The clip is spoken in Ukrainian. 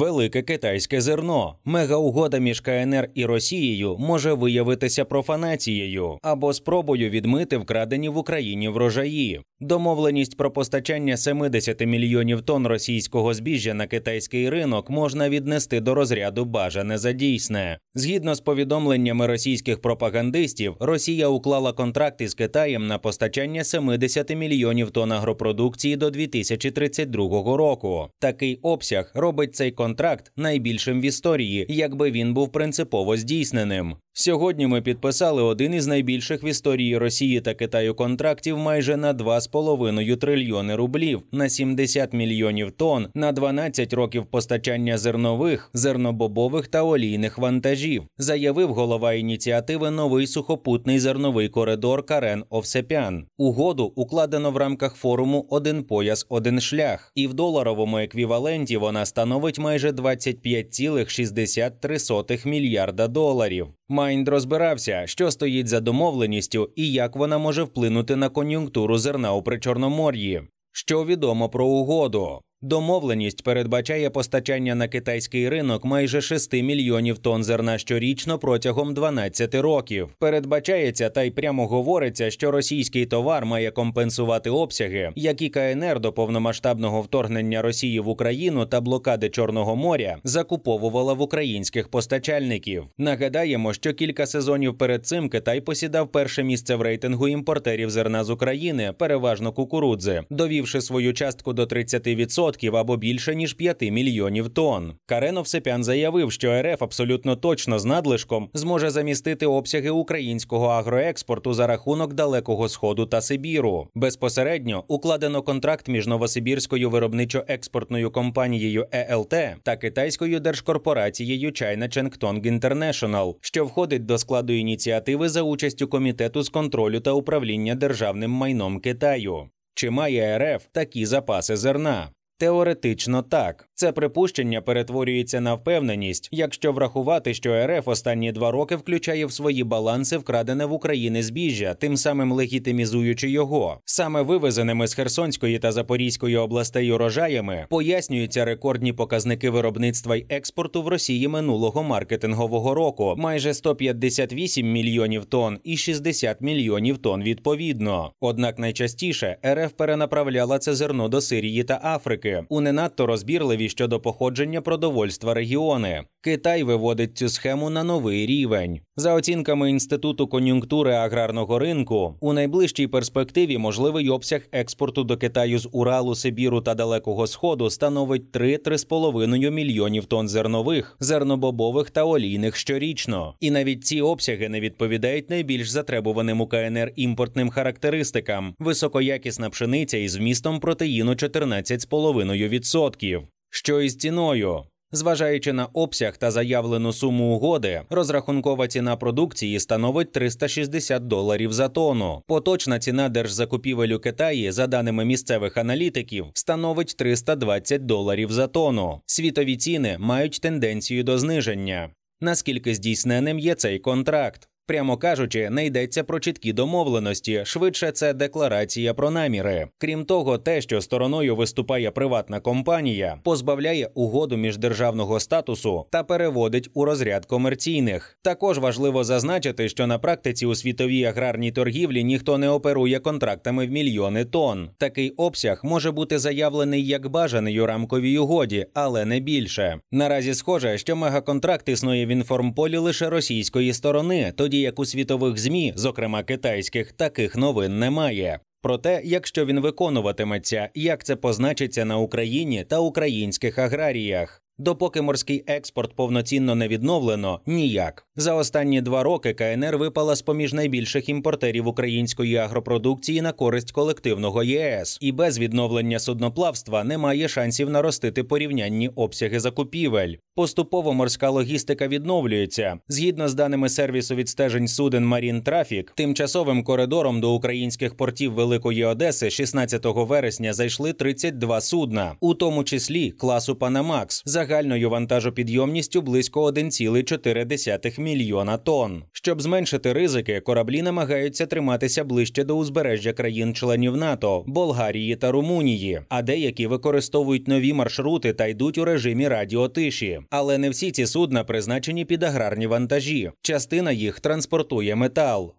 Велике китайське зерно, мегаугода між КНР і Росією може виявитися профанацією або спробою відмити вкрадені в Україні врожаї. Домовленість про постачання 70 мільйонів тонн російського збіжжя на китайський ринок можна віднести до розряду бажане за дійсне. Згідно з повідомленнями російських пропагандистів, Росія уклала контракт із Китаєм на постачання 70 мільйонів тонн агропродукції до 2032 року. Такий обсяг робить цей контракт найбільшим в історії, якби він був принципово здійсненим. Сьогодні ми підписали один із найбільших в історії Росії та Китаю контрактів майже на 2,5 трильйони рублів на 70 мільйонів тонн на 12 років постачання зернових, зернобобових та олійних вантажів, заявив голова ініціативи Новий сухопутний зерновий коридор Карен Овсепян. Угоду укладено в рамках форуму Один пояс, один шлях, і в доларовому еквіваленті вона становить майже 25,63 мільярда доларів. Майнд розбирався, що стоїть за домовленістю і як вона може вплинути на кон'юнктуру зерна у Причорномор'ї. Що відомо про угоду? Домовленість передбачає постачання на китайський ринок майже 6 мільйонів тонн зерна щорічно протягом 12 років. Передбачається та й прямо говориться, що російський товар має компенсувати обсяги, які КНР до повномасштабного вторгнення Росії в Україну та блокади Чорного моря закуповувала в українських постачальників. Нагадаємо, що кілька сезонів перед цим Китай посідав перше місце в рейтингу імпортерів зерна з України, переважно кукурудзи, довівши свою частку до 30% або більше ніж 5 мільйонів тонн. Каренов Сепян заявив, що РФ абсолютно точно з надлишком зможе замістити обсяги українського агроекспорту за рахунок Далекого Сходу та Сибіру. Безпосередньо укладено контракт між Новосибірською виробничо-експортною компанією ЕЛТ та китайською держкорпорацією China Chengtong International, що входить до складу ініціативи за участю комітету з контролю та управління державним майном Китаю. Чи має РФ такі запаси зерна? Теоретично так. Це припущення перетворюється на впевненість, якщо врахувати, що РФ останні два роки включає в свої баланси вкрадене в Україні збіжжя, тим самим легітимізуючи його. Саме вивезеними з Херсонської та Запорізької областей урожаями пояснюються рекордні показники виробництва й експорту в Росії минулого маркетингового року майже 158 мільйонів тонн і 60 мільйонів тонн відповідно. Однак найчастіше РФ перенаправляла це зерно до Сирії та Африки у не надто розбірливі щодо походження продовольства регіони. Китай виводить цю схему на новий рівень. За оцінками інституту кон'юнктури аграрного ринку, у найближчій перспективі можливий обсяг експорту до Китаю з Уралу, Сибіру та Далекого Сходу становить 3-3,5 мільйонів тонн зернових, зернобобових та олійних щорічно. І навіть ці обсяги не відповідають найбільш затребуваним у КНР імпортним характеристикам: високоякісна пшениця із вмістом протеїну 14,5%. Що із ціною? Зважаючи на обсяг та заявлену суму угоди, розрахункова ціна продукції становить 360 доларів за тонну. Поточна ціна держзакупівель у Китаї, за даними місцевих аналітиків, становить 320 доларів за тонну. Світові ціни мають тенденцію до зниження. Наскільки здійсненим є цей контракт? Прямо кажучи, не йдеться про чіткі домовленості, швидше це декларація про наміри. Крім того, те, що стороною виступає приватна компанія, позбавляє угоду міждержавного статусу та переводить у розряд комерційних. Також важливо зазначити, що на практиці у світовій аграрній торгівлі ніхто не оперує контрактами в мільйони тонн. Такий обсяг може бути заявлений як бажаний у рамковій угоді, але не більше. Наразі схоже, що мегаконтракт існує в інформполі лише російської сторони, тоді як у світових змі, зокрема китайських, таких новин немає. Проте, якщо він виконуватиметься, як це позначиться на Україні та українських аграріях. Допоки морський експорт повноцінно не відновлено, ніяк за останні два роки КНР випала з поміж найбільших імпортерів української агропродукції на користь колективного ЄС, і без відновлення судноплавства немає шансів наростити порівнянні обсяги закупівель. Поступово морська логістика відновлюється. Згідно з даними сервісу відстежень суден Marine Traffic, тимчасовим коридором до українських портів Великої Одеси 16 вересня зайшли 32 судна, у тому числі класу Панамакс, загальною вантажопідйомністю близько 1,4 мільйона тонн. Щоб зменшити ризики, кораблі намагаються триматися ближче до узбережжя країн-членів НАТО, Болгарії та Румунії, а деякі використовують нові маршрути та йдуть у режимі радіотиші. Але не всі ці судна призначені під аграрні вантажі. Частина їх транспортує метал.